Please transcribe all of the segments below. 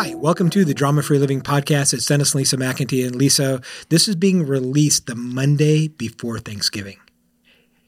Hi, welcome to the Drama Free Living Podcast. It's Dennis Lisa McIntee. And Lisa, this is being released the Monday before Thanksgiving.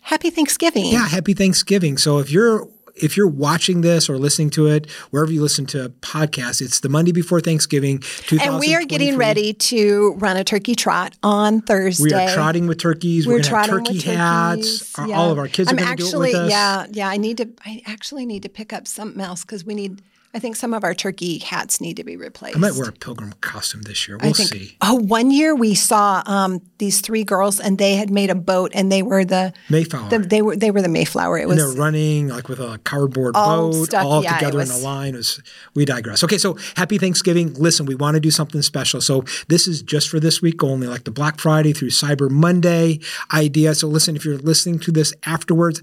Happy Thanksgiving. Yeah, happy Thanksgiving. So if you're if you're watching this or listening to it, wherever you listen to podcasts, it's the Monday before Thanksgiving. And we are getting ready to run a turkey trot on Thursday. We are trotting with turkeys. We're, We're going to have turkey hats. Yeah. All of our kids I'm are going to do it with us. Yeah, yeah. I need to. I actually need to pick up something else because we need I think some of our turkey hats need to be replaced. I might wear a pilgrim costume this year. We'll think, see. Oh, one year we saw um, these three girls, and they had made a boat, and they were the Mayflower. The, they were they were the Mayflower. It was and they're running like with a cardboard all boat, stuck, all yeah, together was, in a line. Was, we digress. Okay, so happy Thanksgiving. Listen, we want to do something special. So this is just for this week only, like the Black Friday through Cyber Monday idea. So listen, if you're listening to this afterwards.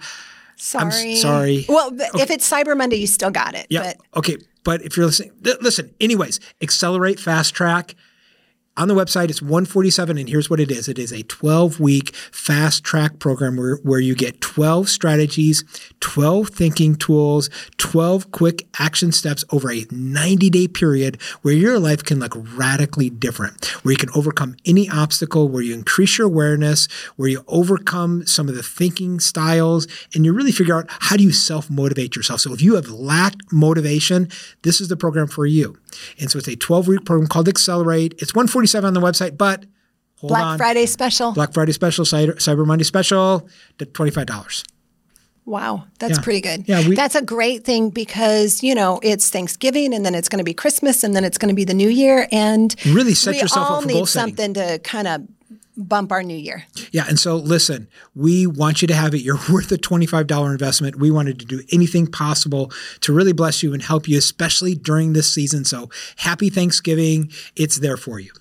Sorry. I'm sorry. Well, okay. if it's Cyber Monday, you still got it. Yeah. But. Okay. But if you're listening, th- listen, anyways, accelerate fast track on the website it's 147 and here's what it is. It is a 12 week fast track program where, where you get 12 strategies 12 thinking tools 12 quick action steps over a 90 day period where your life can look radically different where you can overcome any obstacle where you increase your awareness where you overcome some of the thinking styles and you really figure out how do you self motivate yourself. So if you have lacked motivation this is the program for you and so it's a 12 week program called accelerate it's 147 on the website, but Black on. Friday special. Black Friday special, Cyber Monday special, $25. Wow, that's yeah. pretty good. Yeah, we, that's a great thing because you know it's Thanksgiving and then it's going to be Christmas and then it's going to be the New Year and really set yourself up for goal setting. something to kind of bump our new year. Yeah, and so listen, we want you to have it. You're worth a $25 investment. We wanted to do anything possible to really bless you and help you, especially during this season. So happy Thanksgiving. It's there for you.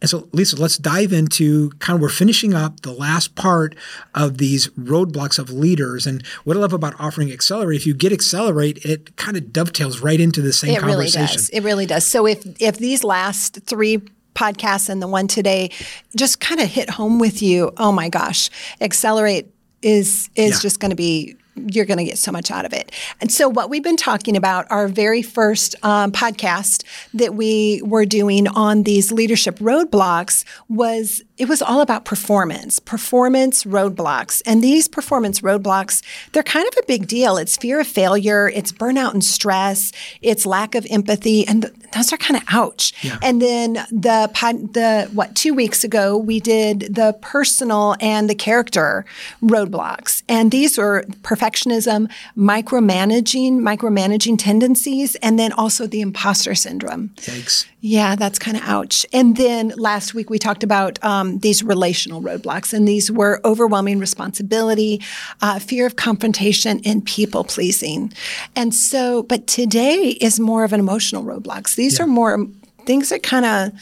And so, Lisa, let's dive into kind of we're finishing up the last part of these roadblocks of leaders. And what I love about offering Accelerate, if you get Accelerate, it kind of dovetails right into the same it conversation. Really does. It really does. So if if these last three podcasts and the one today just kind of hit home with you, oh my gosh, Accelerate is is yeah. just going to be you're going to get so much out of it. And so, what we've been talking about, our very first um, podcast that we were doing on these leadership roadblocks was it was all about performance, performance roadblocks. And these performance roadblocks, they're kind of a big deal. It's fear of failure, it's burnout and stress, it's lack of empathy, and th- those are kind of ouch. Yeah. And then the the what two weeks ago we did the personal and the character roadblocks, and these were perfectionism, micromanaging, micromanaging tendencies, and then also the imposter syndrome. Thanks. Yeah, that's kind of ouch. And then last week we talked about um, these relational roadblocks, and these were overwhelming responsibility, uh, fear of confrontation, and people pleasing. And so, but today is more of an emotional roadblocks. These yeah. are more things that kind of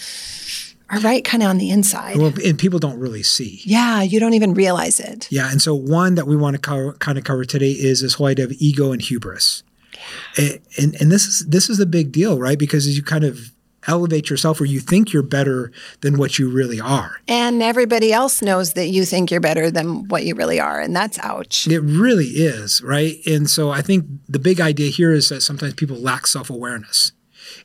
are right kind of on the inside. Well, and people don't really see. Yeah, you don't even realize it. Yeah, and so one that we want to cover, kind of cover today is this whole idea of ego and hubris. And, and, and this is this is a big deal, right? Because as you kind of elevate yourself or you think you're better than what you really are. And everybody else knows that you think you're better than what you really are. And that's ouch. It really is, right? And so I think the big idea here is that sometimes people lack self awareness.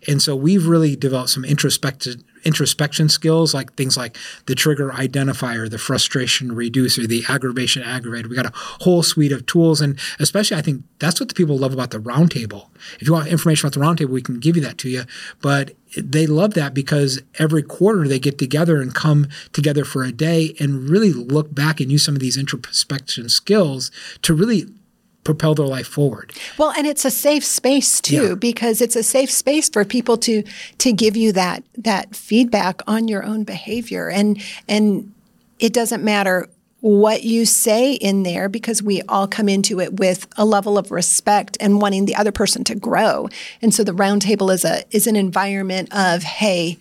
And so we've really developed some introspective introspection skills, like things like the trigger identifier, the frustration reducer, the aggravation aggravator. We got a whole suite of tools. And especially, I think that's what the people love about the roundtable. If you want information about the roundtable, we can give you that to you. But they love that because every quarter they get together and come together for a day and really look back and use some of these introspection skills to really propel their life forward. Well, and it's a safe space too yeah. because it's a safe space for people to to give you that that feedback on your own behavior and and it doesn't matter what you say in there because we all come into it with a level of respect and wanting the other person to grow. And so the roundtable is a is an environment of hey,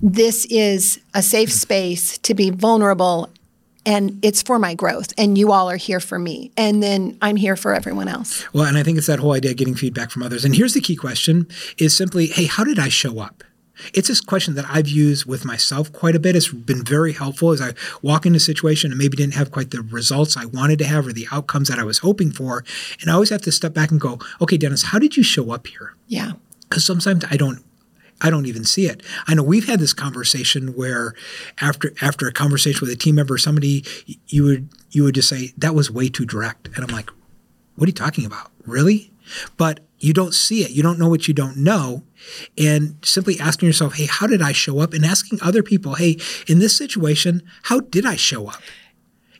this is a safe space to be vulnerable and it's for my growth and you all are here for me and then i'm here for everyone else well and i think it's that whole idea of getting feedback from others and here's the key question is simply hey how did i show up it's this question that I've used with myself quite a bit. It's been very helpful as I walk into a situation and maybe didn't have quite the results I wanted to have or the outcomes that I was hoping for. And I always have to step back and go, okay, Dennis, how did you show up here? Yeah. Because sometimes I don't I don't even see it. I know we've had this conversation where after after a conversation with a team member, or somebody you would you would just say that was way too direct, and I'm like, what are you talking about? Really? But you don't see it. You don't know what you don't know. And simply asking yourself, hey, how did I show up? And asking other people, hey, in this situation, how did I show up?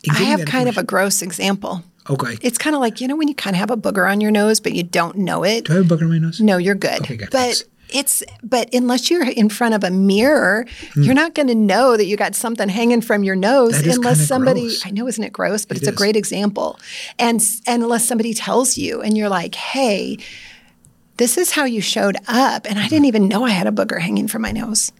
I have kind of a gross example. Okay. It's kind of like, you know, when you kind of have a booger on your nose, but you don't know it. Do I have a booger on my nose? No, you're good. Okay. But. It's, but unless you're in front of a mirror, you're not going to know that you got something hanging from your nose Hmm. Is unless somebody, gross. I know, isn't it gross? But It it's a great example. And, and unless somebody tells you and you're like, hey, this is how you showed up. And I didn't even know I had a booger hanging from my nose.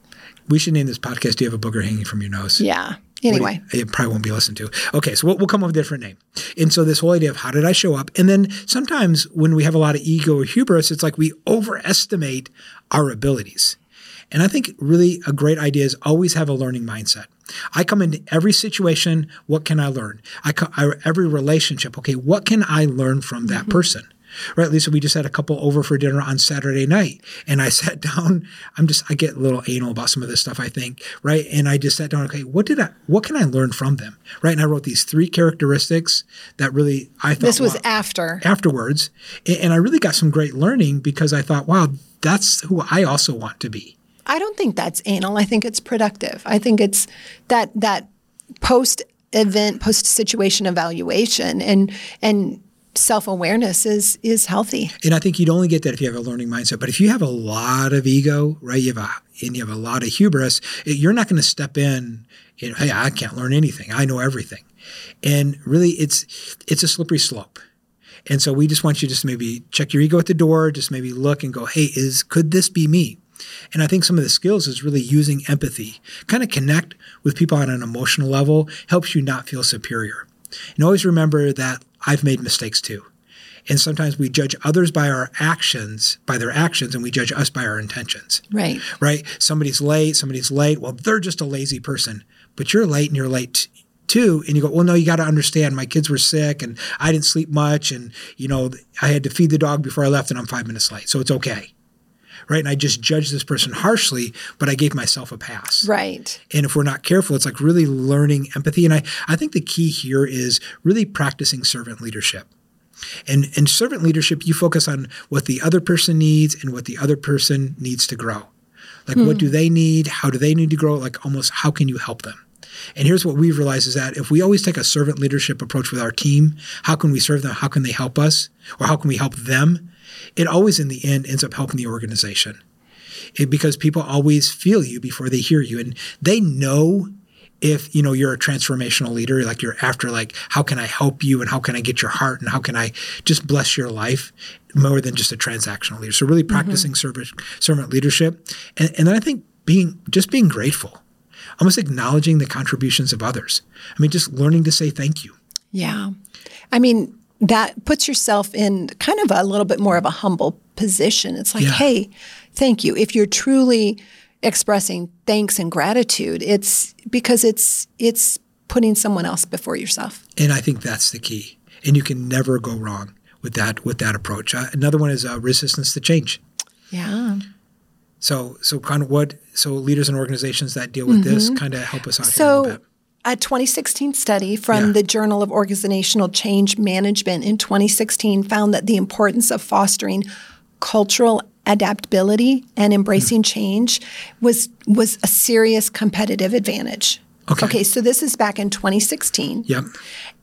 We should name this podcast. Do you have a booger hanging from your nose? Yeah. Anyway. It probably won't be listened to. Okay, so we'll, we'll come up with a different name. And so this whole idea of how did I show up? And then sometimes when we have a lot of ego or hubris, it's like we overestimate our abilities. And I think really a great idea is always have a learning mindset. I come into every situation, what can I learn? I, co- I every relationship, okay, what can I learn from that mm-hmm. person? Right, Lisa, we just had a couple over for dinner on Saturday night, and I sat down. I'm just, I get a little anal about some of this stuff, I think, right? And I just sat down. Okay, what did I, what can I learn from them, right? And I wrote these three characteristics that really I thought This was wow, after. afterwards, and, and I really got some great learning because I thought, wow, that's who I also want to be. I don't think that's anal. I think it's productive. I think it's that that post event, post situation evaluation and and self awareness is is healthy. And I think you'd only get that if you have a learning mindset. But if you have a lot of ego, right, you have a and you have a lot of hubris, you're not going to step in. And, hey, I can't learn anything. I know everything. And really, it's it's a slippery slope. And so we just want you to just maybe check your ego at the door, just maybe look and go, hey, is could this be me? And I think some of the skills is really using empathy, kind of connect with people on an emotional level, helps you not feel superior. And always remember that I've made mistakes too. And sometimes we judge others by our actions, by their actions, and we judge us by our intentions. Right. Right? Somebody's late, somebody's late. Well, they're just a lazy person, but you're late and you're late too. And you go, well, no, you got to understand my kids were sick and I didn't sleep much. And, you know, I had to feed the dog before I left and I'm five minutes late. So it's okay. Right. And I just judged this person harshly, but I gave myself a pass. Right. And if we're not careful, it's like really learning empathy. And I, I think the key here is really practicing servant leadership. And in servant leadership, you focus on what the other person needs and what the other person needs to grow. Like, what hmm. do they need? How do they need to grow? Like, almost, how can you help them? And here's what we've realized is that if we always take a servant leadership approach with our team, how can we serve them? How can they help us? Or how can we help them? It always, in the end, ends up helping the organization. It, because people always feel you before they hear you. And they know if you know you're a transformational leader like you're after like how can i help you? And how can i get your heart? And how can i just bless your life more than just a transactional leader? So really mm-hmm. practicing service servant leadership. And, and then i think being just being grateful almost acknowledging the contributions of others i mean just learning to say thank you Yeah. I mean, that puts yourself in kind of a little bit more of a humble position. It's like, Yeah. hey, thank you. If you're truly expressing thanks and gratitude, it's because it's it's putting someone else before yourself. and i think that's the key and you can never go wrong with that with that approach uh, another one is uh, resistance to change Yeah. So, so kind of what? So, leaders and organizations that deal with this mm-hmm. kind of help us out here a So, little bit. a 2016 study from Yeah. the Journal of Organizational Change Management in 2016 found that the importance of fostering cultural adaptability and mm-hmm. embracing change was was a serious competitive advantage. Okay. Okay, so this is back in 2016. Yep.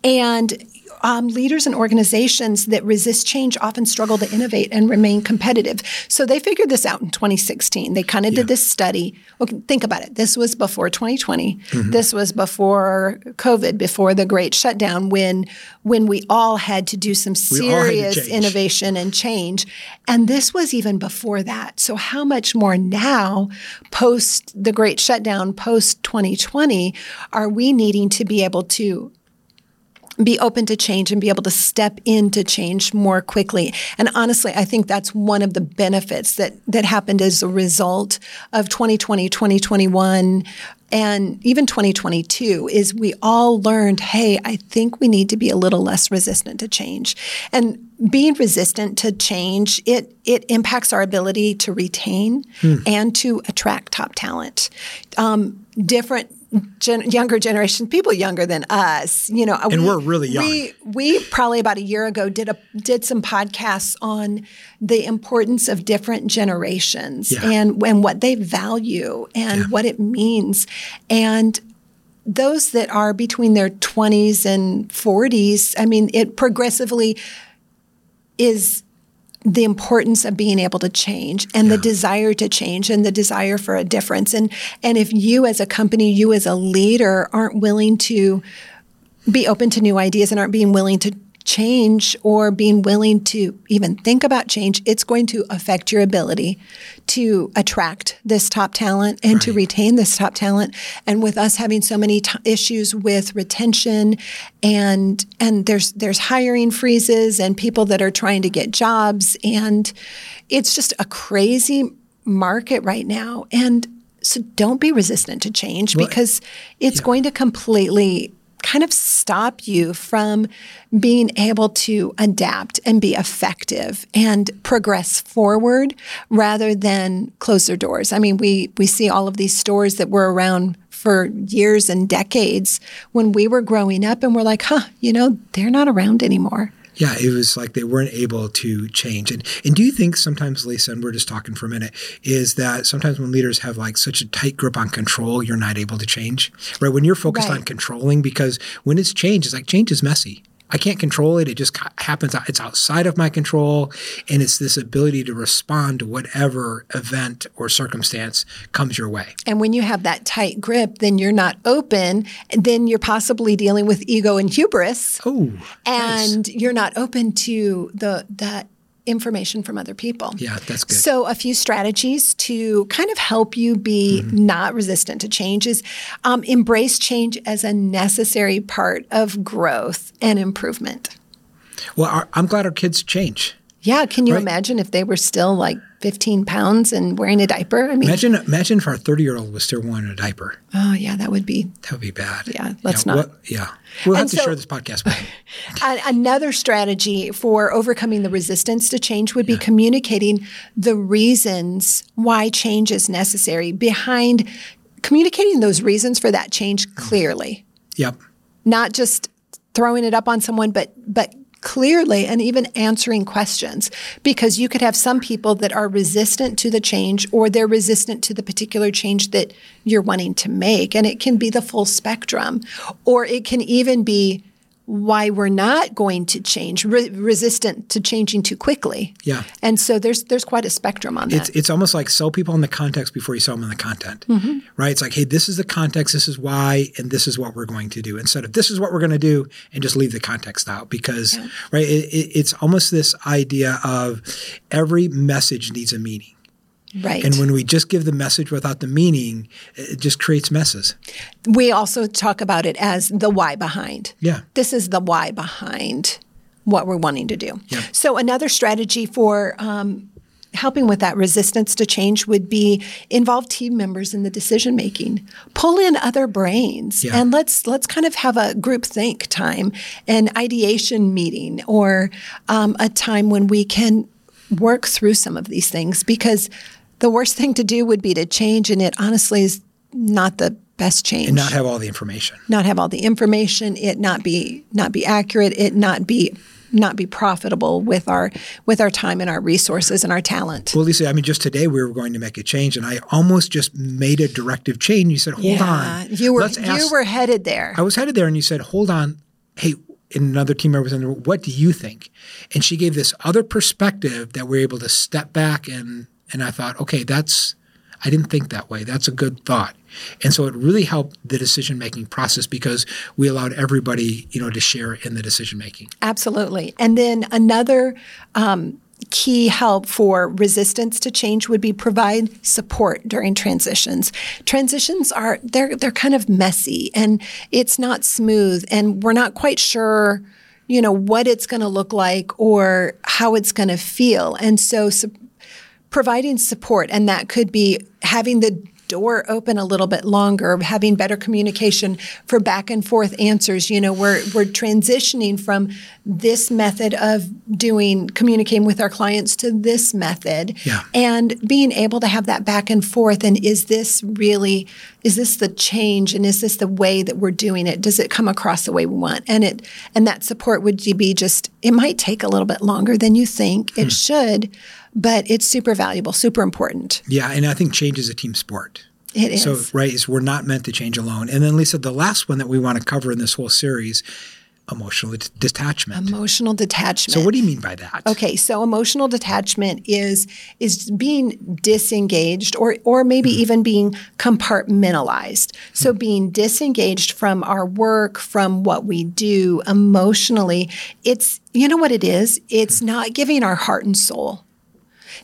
And um, leaders and organizations that resist change often struggle to innovate and remain competitive. So they figured this out in 2016. They kind of Yeah. did this study. Okay, think about it. This was before 2020. This was before COVID, before the Great Shutdown, when when we all had to do some We all had to serious innovation and change. And this was even before that. So how much more now, post the Great Shutdown, post 2020, are we needing to be able to be open to change and be able to step into change more quickly. And honestly, I think that's one of the benefits that that happened as a result of 2020, 2021 and even 2022 is we all learned, hey, I think we need to be a little less resistant to change. And being resistant to change, it it impacts our ability to retain hmm. and to attract top talent. Um, different gen- younger generation, people younger than us, you know, and we, are really young. We we probably about a year ago did a did some podcasts on the importance of different generations yeah. and and what they value and yeah. what it means, and those that are between their 20s and 40s, I mean, it progressively is the importance of being able to change and yeah. the desire to change and the desire for a difference and and if you as a company you as a leader aren't willing to be open to new ideas and aren't being willing to change or being willing to even think about change, it's going to affect your ability to attract this top talent and right. to retain this top talent. And with us having so many t- issues with retention and and there's there's hiring freezes and people that are trying to get jobs and it's just a crazy market right now. And so don't be resistant to change well, because it's yeah. going to completely kind of stop you from being able to adapt and be effective and progress forward rather than close their doors. I mean, we we see all of these stores that were around for years and decades when we were growing up and we're like, "Huh, you know, they're not around anymore." Yeah, it was like they weren't able to change. And and do you think sometimes, Lisa, and we're just talking for a minute, is that sometimes when leaders have like such a tight grip on control, you're not able to change? Right? When you're focused right. on controlling, because when it's change, it's like change is messy. I can't control it. It just happens. It's outside of my control. And it's this ability to respond to whatever event or circumstance comes your way. And when you have that tight grip, then you're not open. Then you're possibly dealing with ego and hubris. Oh, and nice. you're not open to the that information from other people. Yeah, that's good. So, a few strategies to kind of help you be mm-hmm. not resistant to change is um, embrace change as a necessary part of growth and improvement. Well, our, I'm glad our kids change. Yeah, can you right? imagine if they were still like 15 pounds and wearing a diaper? I mean, imagine imagine if our 30 year old was still wearing a diaper. Oh yeah, that would be that would be bad. Yeah, let's yeah, not. What, yeah, we'll and have to so, share this podcast. With another strategy for overcoming the resistance to change would be yeah. communicating the reasons why change is necessary behind communicating those reasons for that change mm. clearly. Yep. Not just throwing it up on someone, but but clearly and even answering questions because you could have some people that are resistant to the change or they're resistant to the particular change that you're wanting to make. And it can be the full spectrum or it can even be why we're not going to change, re- resistant to changing too quickly. Yeah. And so there's there's quite a spectrum on that. It's, it's almost like sell people on the context before you sell them on the content, mm-hmm. right? It's like, hey, this is the context, this is why, and this is what we're going to do. Instead of this is what we're going to do, and just leave the context out because, yeah. right? It, it, it's almost this idea of every message needs a meaning. Right. And when we just give the message without the meaning, it just creates messes. We also talk about it as the why behind. Yeah. This is the why behind what we're wanting to do. Yeah. So, another strategy for um, helping with that resistance to change would be involve team members in the decision making pull in other brains yeah. and let's let's kind of have a group think time an ideation meeting or um, a time when we can work through some of these things because the worst thing to do would be to change, and it honestly is not the best change. And not have all the information. Not have all the information. It not be not be accurate. It not be not be profitable with our with our time and our resources and our talent. Well, Lisa, I mean, just today we were going to make a change, and I almost just made a directive change. You said, "Hold yeah, on." You were ask, you were headed there. I was headed there, and you said, "Hold on." Hey, and another team member was in there. What do you think? And she gave this other perspective that we're able to step back and and I thought, okay, that's, I didn't think that way. That's a good thought. And so it really helped the decision making process because we allowed everybody, you know, to share in the decision making. Absolutely. And then another um, key help for resistance to change would be provide support during transitions. Transitions are they're they're kind of messy and it's not smooth and we're not quite sure you know what it's going to look like or how it's going to feel. And so, so providing support and that could be having the door open a little bit longer, having better communication for back and forth answers. You know, we're we're transitioning from this method of doing communicating with our clients to this method. Yeah. And being able to have that back and forth and is this really is this the change and is this the way that we're doing it? Does it come across the way we want? And it and that support would be just it might take a little bit longer than you think it hmm. should but it's super valuable, super important. Yeah, and I think change is a team sport. It is. So, right, is we're not meant to change alone. And then, Lisa, the last one that we want to cover in this whole series emotional detachment. Emotional detachment. So what do you mean by that? Okay, so emotional detachment is is being disengaged or or maybe mm-hmm. even being compartmentalized. So mm-hmm. being disengaged from our work, from what we do emotionally. It's you know what it is? It's mm-hmm. not giving our heart and soul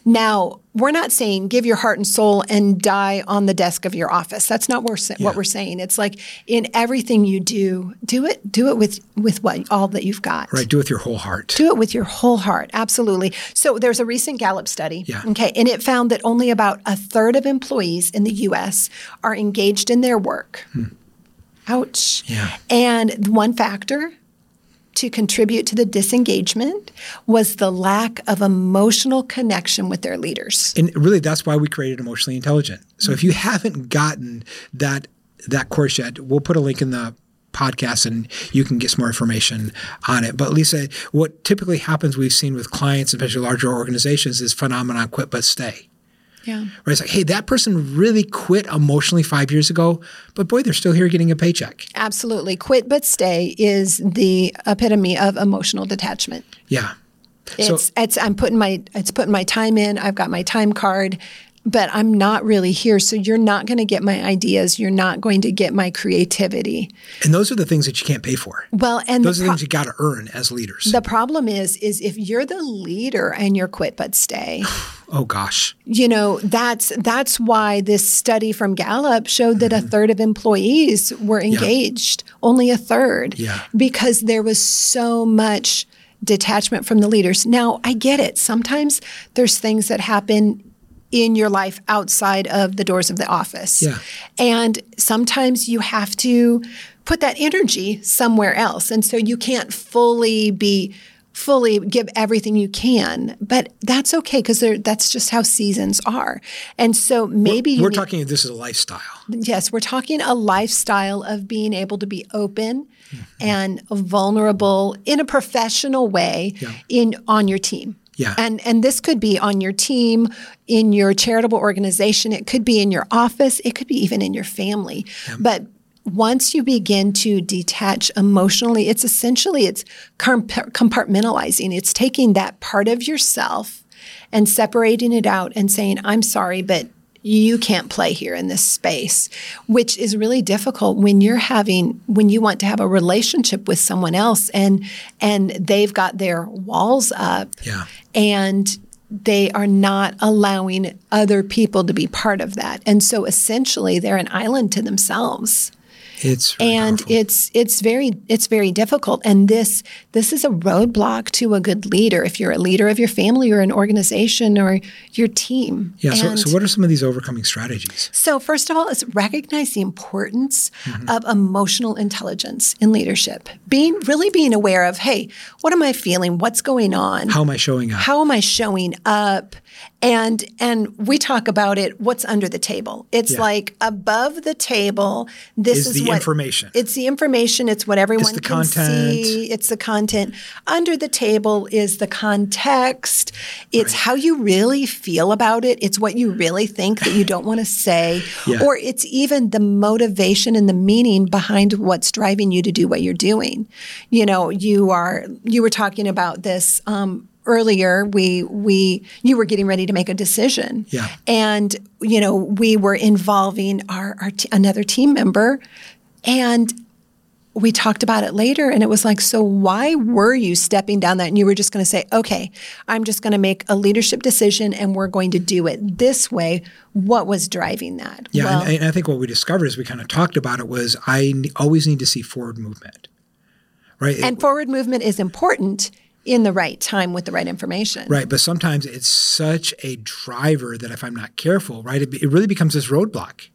now, we're not saying give your heart and soul and die on the desk of your office. That's not what we're, yeah. what we're saying. It's like in everything you do, do it do it with with what all that you've got. Right, do it with your whole heart. Do it with your whole heart. Absolutely. So there's a recent Gallup study, yeah. okay, and it found that only about a third of employees in the US are engaged in their work. Hmm. Ouch. Yeah. And one factor to contribute to the disengagement was the lack of emotional connection with their leaders. And really, that's why we created Emotionally Intelligent. So mm-hmm. if you haven't gotten that that course yet, we'll put a link in the podcast and you can get some more information on it. But Lisa, what typically happens we've seen with clients, especially larger organizations, is phenomenon quit but stay. Yeah. Where it's like, hey, that person really quit emotionally five years ago, but boy, they're still here getting a paycheck. Absolutely. Quit but stay is the epitome of emotional detachment. Yeah. It's, so, it's I'm putting my it's putting my time in. I've got my time card but I'm not really here. So you're not going to get my ideas. You're not going to get my creativity. And those are the things that you can't pay for. Well, and those are the things you got to earn as leaders. The problem is, is if you're the leader and you're quit but stay. oh gosh. You know that's that's why this study from Gallup showed that mm-hmm. a third of employees were engaged. Yeah. Only a third. Yeah. Because there was so much detachment from the leaders. Now, I get it. Sometimes there's things that happen in your life outside of the doors of the office. Yeah. And sometimes you have to put that energy somewhere else. And so you can't fully be fully give everything you can, but that's okay because that's just how seasons are. And so maybe we're, we're talking. This is a lifestyle. Yes, we're talking a lifestyle of being able to be open mm-hmm. and vulnerable in a professional way yeah. in on your team. Yeah. And and this could be on your team, in your charitable organization, it could be in your office, it could be even in your family. Yeah. But once you begin to detach emotionally, it's essentially it's compartmentalizing. It's taking that part of yourself and separating it out and saying, "I'm sorry, but you can't play here in this space, which is really difficult when you're having when you want to have a relationship with someone else and and they've got their walls up. Yeah. And they are not allowing other people to be part of that. And so essentially they're an island to themselves. It's really and powerful. it's it's very it's very difficult. And this this is a roadblock to a good leader. If you're a leader of your family or an organization or your team. Yeah. So, so what are some of these overcoming strategies? So first of all, is recognize the importance mm-hmm. of emotional intelligence in leadership. Being really being aware of, hey, what am I feeling? What's going on? How am I showing up? How am I showing up? And and we talk about it what's under the table. It's yeah. like above the table this is, is the what, information. It's the information, it's what everyone it's the can content. see. It's the content. Under the table is the context. It's right. how you really feel about it. It's what you really think that you don't want to say. Yeah. Or it's even the motivation and the meaning behind what's driving you to do what you're doing. You know, you are you were talking about this um, earlier we we you were getting ready to make a decision yeah and you know we were involving our, our t- another team member and we talked about it later and it was like, so why were you stepping down that? And you were just going to say, okay, I'm just going to make a leadership decision and we're going to do it this way. What was driving that? Yeah. Well, and, and I think what we discovered as we kind of talked about it was I always need to see forward movement. Right. And it, forward movement is important in the right time with the right information. Right. But sometimes it's such a driver that if I'm not careful, right, it, it really becomes this roadblock.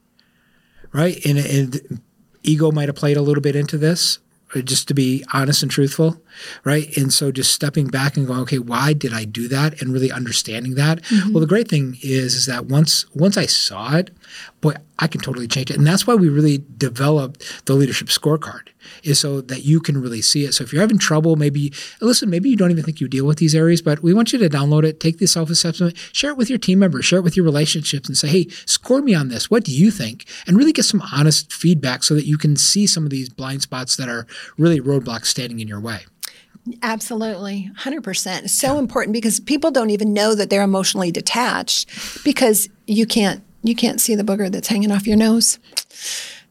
Right. And, and ego might have played a little bit into this, just to be honest and truthful, right? And so just stepping back and going, okay, why did I do that? And really understanding that. Mm-hmm. Well, the great thing is, is that once once I saw it, boy, I can totally change it. And that's why we really developed the leadership scorecard is so that you can really see it. So if you're having trouble, maybe listen, maybe you don't even think you deal with these areas, but we want you to download it, take the self-assessment, share it with your team members, share it with your relationships and say, hey, score me on this. What do you think? And really get some honest feedback so that you can see some of these blind spots that are really roadblocks standing in your way. Absolutely, 100%. So important because people don't even know that they're emotionally detached because you can't you can't see the booger that's hanging off your nose.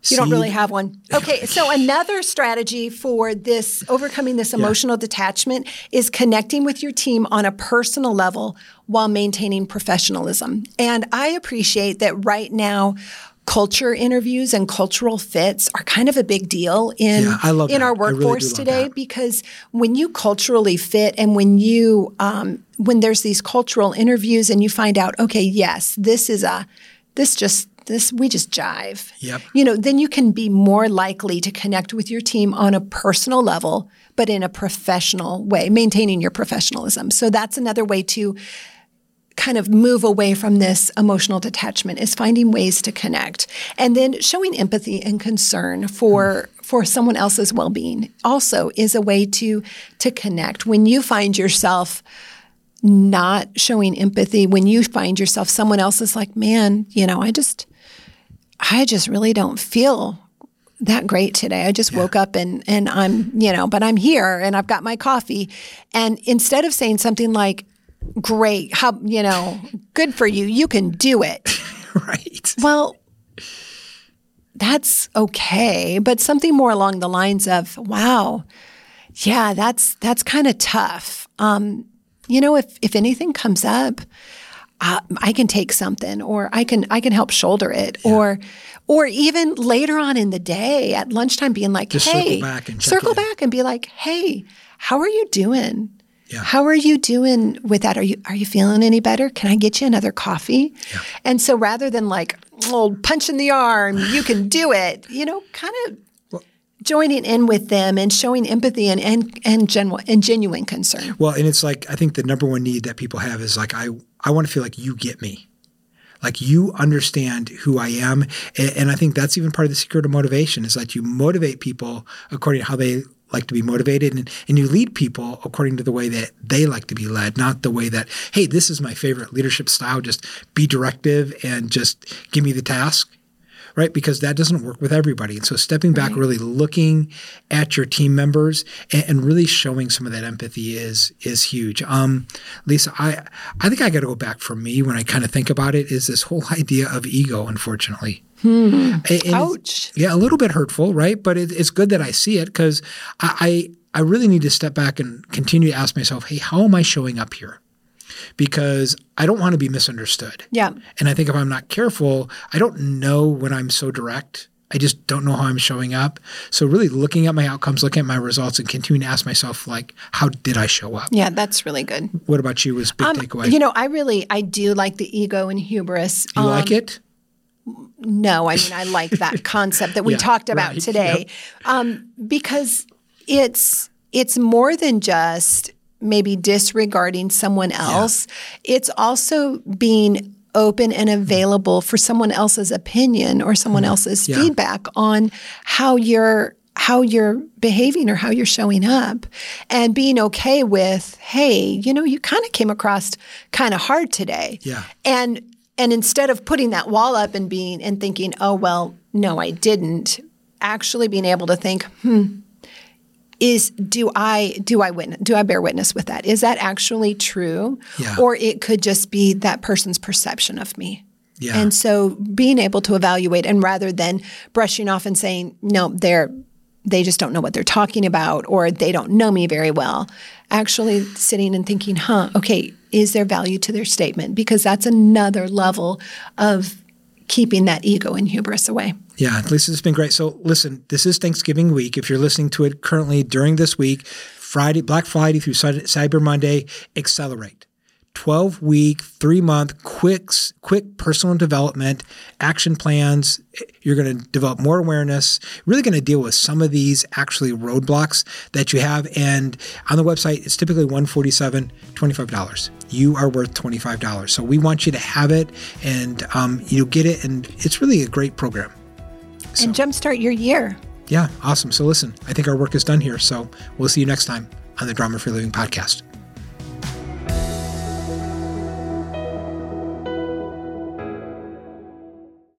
You don't really have one. Okay, so another strategy for this overcoming this emotional yeah. detachment is connecting with your team on a personal level while maintaining professionalism. And I appreciate that right now culture interviews and cultural fits are kind of a big deal in yeah, in that. our workforce really today because when you culturally fit and when you um, when there's these cultural interviews and you find out okay yes this is a this just this we just jive. Yep. You know, then you can be more likely to connect with your team on a personal level, but in a professional way, maintaining your professionalism. So that's another way to kind of move away from this emotional detachment is finding ways to connect and then showing empathy and concern for for someone else's well-being also is a way to to connect when you find yourself not showing empathy when you find yourself someone else is like man you know i just I just really don't feel that great today. I just yeah. woke up and and I'm, you know, but I'm here and I've got my coffee. And instead of saying something like, great, how, you know, good for you, you can do it. right. Well, that's okay, but something more along the lines of, wow, yeah, that's that's kind of tough. Um, you know, if if anything comes up, uh, I can take something or I can I can help shoulder it yeah. or or even later on in the day at lunchtime being like, Just hey, circle back and, circle back and be like, hey, how are you doing? Yeah. How are you doing with that? Are you are you feeling any better? Can I get you another coffee? Yeah. And so rather than like, old punch in the arm, you can do it, you know, kind of joining in with them and showing empathy and and and, genu- and genuine concern. Well, and it's like I think the number one need that people have is like I I want to feel like you get me. Like you understand who I am. And, and I think that's even part of the secret of motivation is that you motivate people according to how they like to be motivated and, and you lead people according to the way that they like to be led, not the way that, hey, this is my favorite leadership style, just be directive and just give me the task right? Because that doesn't work with everybody. And so stepping back, right. really looking at your team members and, and, really showing some of that empathy is is huge. Um, Lisa, I I think I got to go back for me when I kind of think about it is this whole idea of ego, unfortunately. Hmm. And, Ouch. Yeah, a little bit hurtful, right? But it, it's good that I see it because I, I I really need to step back and continue to ask myself, hey, how am I showing up here? because I don't want to be misunderstood. Yeah. And I think if I'm not careful, I don't know when I'm so direct. I just don't know how I'm showing up. So really looking at my outcomes, looking at my results and continuing to ask myself like, how did I show up? Yeah, that's really good. What about you was big um, takeaway? You know, I really I do like the ego and hubris. You um, like it? No, I mean I like that concept that we yeah, talked about right. today. Yep. Um, because it's it's more than just maybe disregarding someone else. Yeah. It's also being open and available for someone else's opinion or someone mm. else's yeah. feedback on how you're how you're behaving or how you're showing up and being okay with hey you know you kind of came across kind of hard today yeah and and instead of putting that wall up and being and thinking oh well no i didn't actually being able to think hmm is do I do I witness do I bear witness with that? Is that actually true? Yeah. Or it could just be that person's perception of me. Yeah. And so being able to evaluate and rather than brushing off and saying, no, they're they just don't know what they're talking about or they don't know me very well. Actually, sitting and thinking, huh, okay, is there value to their statement? Because that's another level of keeping that ego and hubris away. Yeah, Lisa, it's been great. So, listen, this is Thanksgiving week. If you're listening to it currently during this week, Friday, Black Friday through Cyber Monday, accelerate. 12 week, three month, quick, quick personal development, action plans. You're going to develop more awareness, really going to deal with some of these actually roadblocks that you have. And on the website, it's typically $147, $25. You are worth $25. So we want you to have it and um, you get it. And it's really a great program. So, and jumpstart your year. Yeah, awesome. So listen, I think our work is done here. So we'll see you next time on the Drama Free Living podcast.